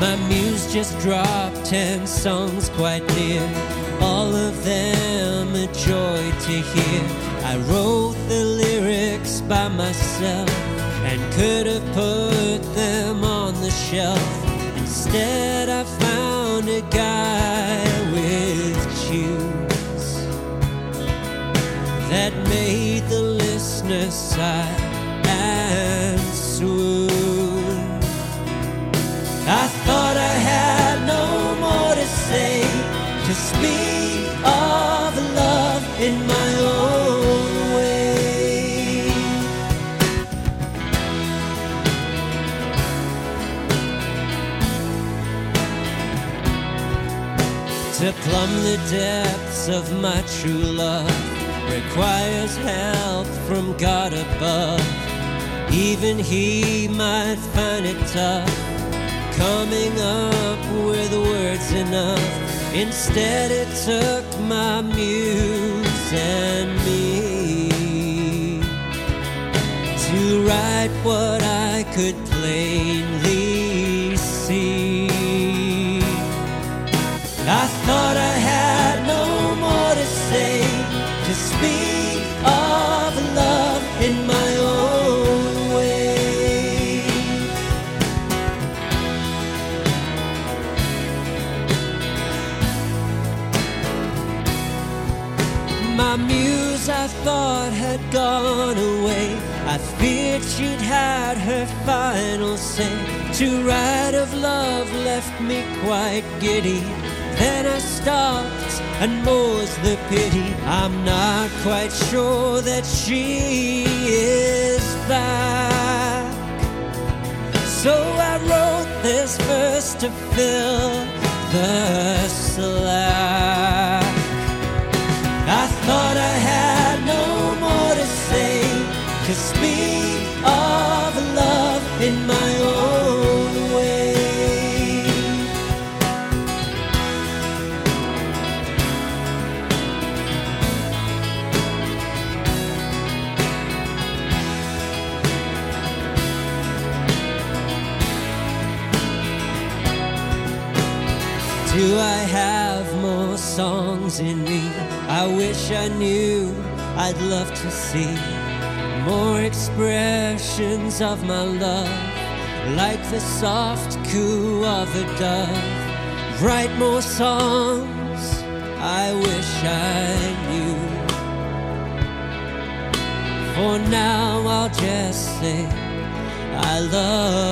Friends just dropped ten songs quite near, all of them a joy to hear. I wrote the lyrics by myself and could have put them on the shelf. Instead, I found a guy with tunes that made the listener sigh and swoon. I in my own way. To plumb the depths of my true love requires help from God above. Even He might find it tough coming up with words enough. Instead, it took my muse what I could plainly My muse I thought had gone away. I feared she'd had her final say. To write of love left me quite giddy. Then I stopped, and more's the pity. I'm not quite sure that she is back. So I wrote this verse to fill Do I have more songs in me? I wish I knew. I'd love to see more expressions of my love, like the soft coo of a dove. Write more songs. I wish I knew. For now, I'll just say I love.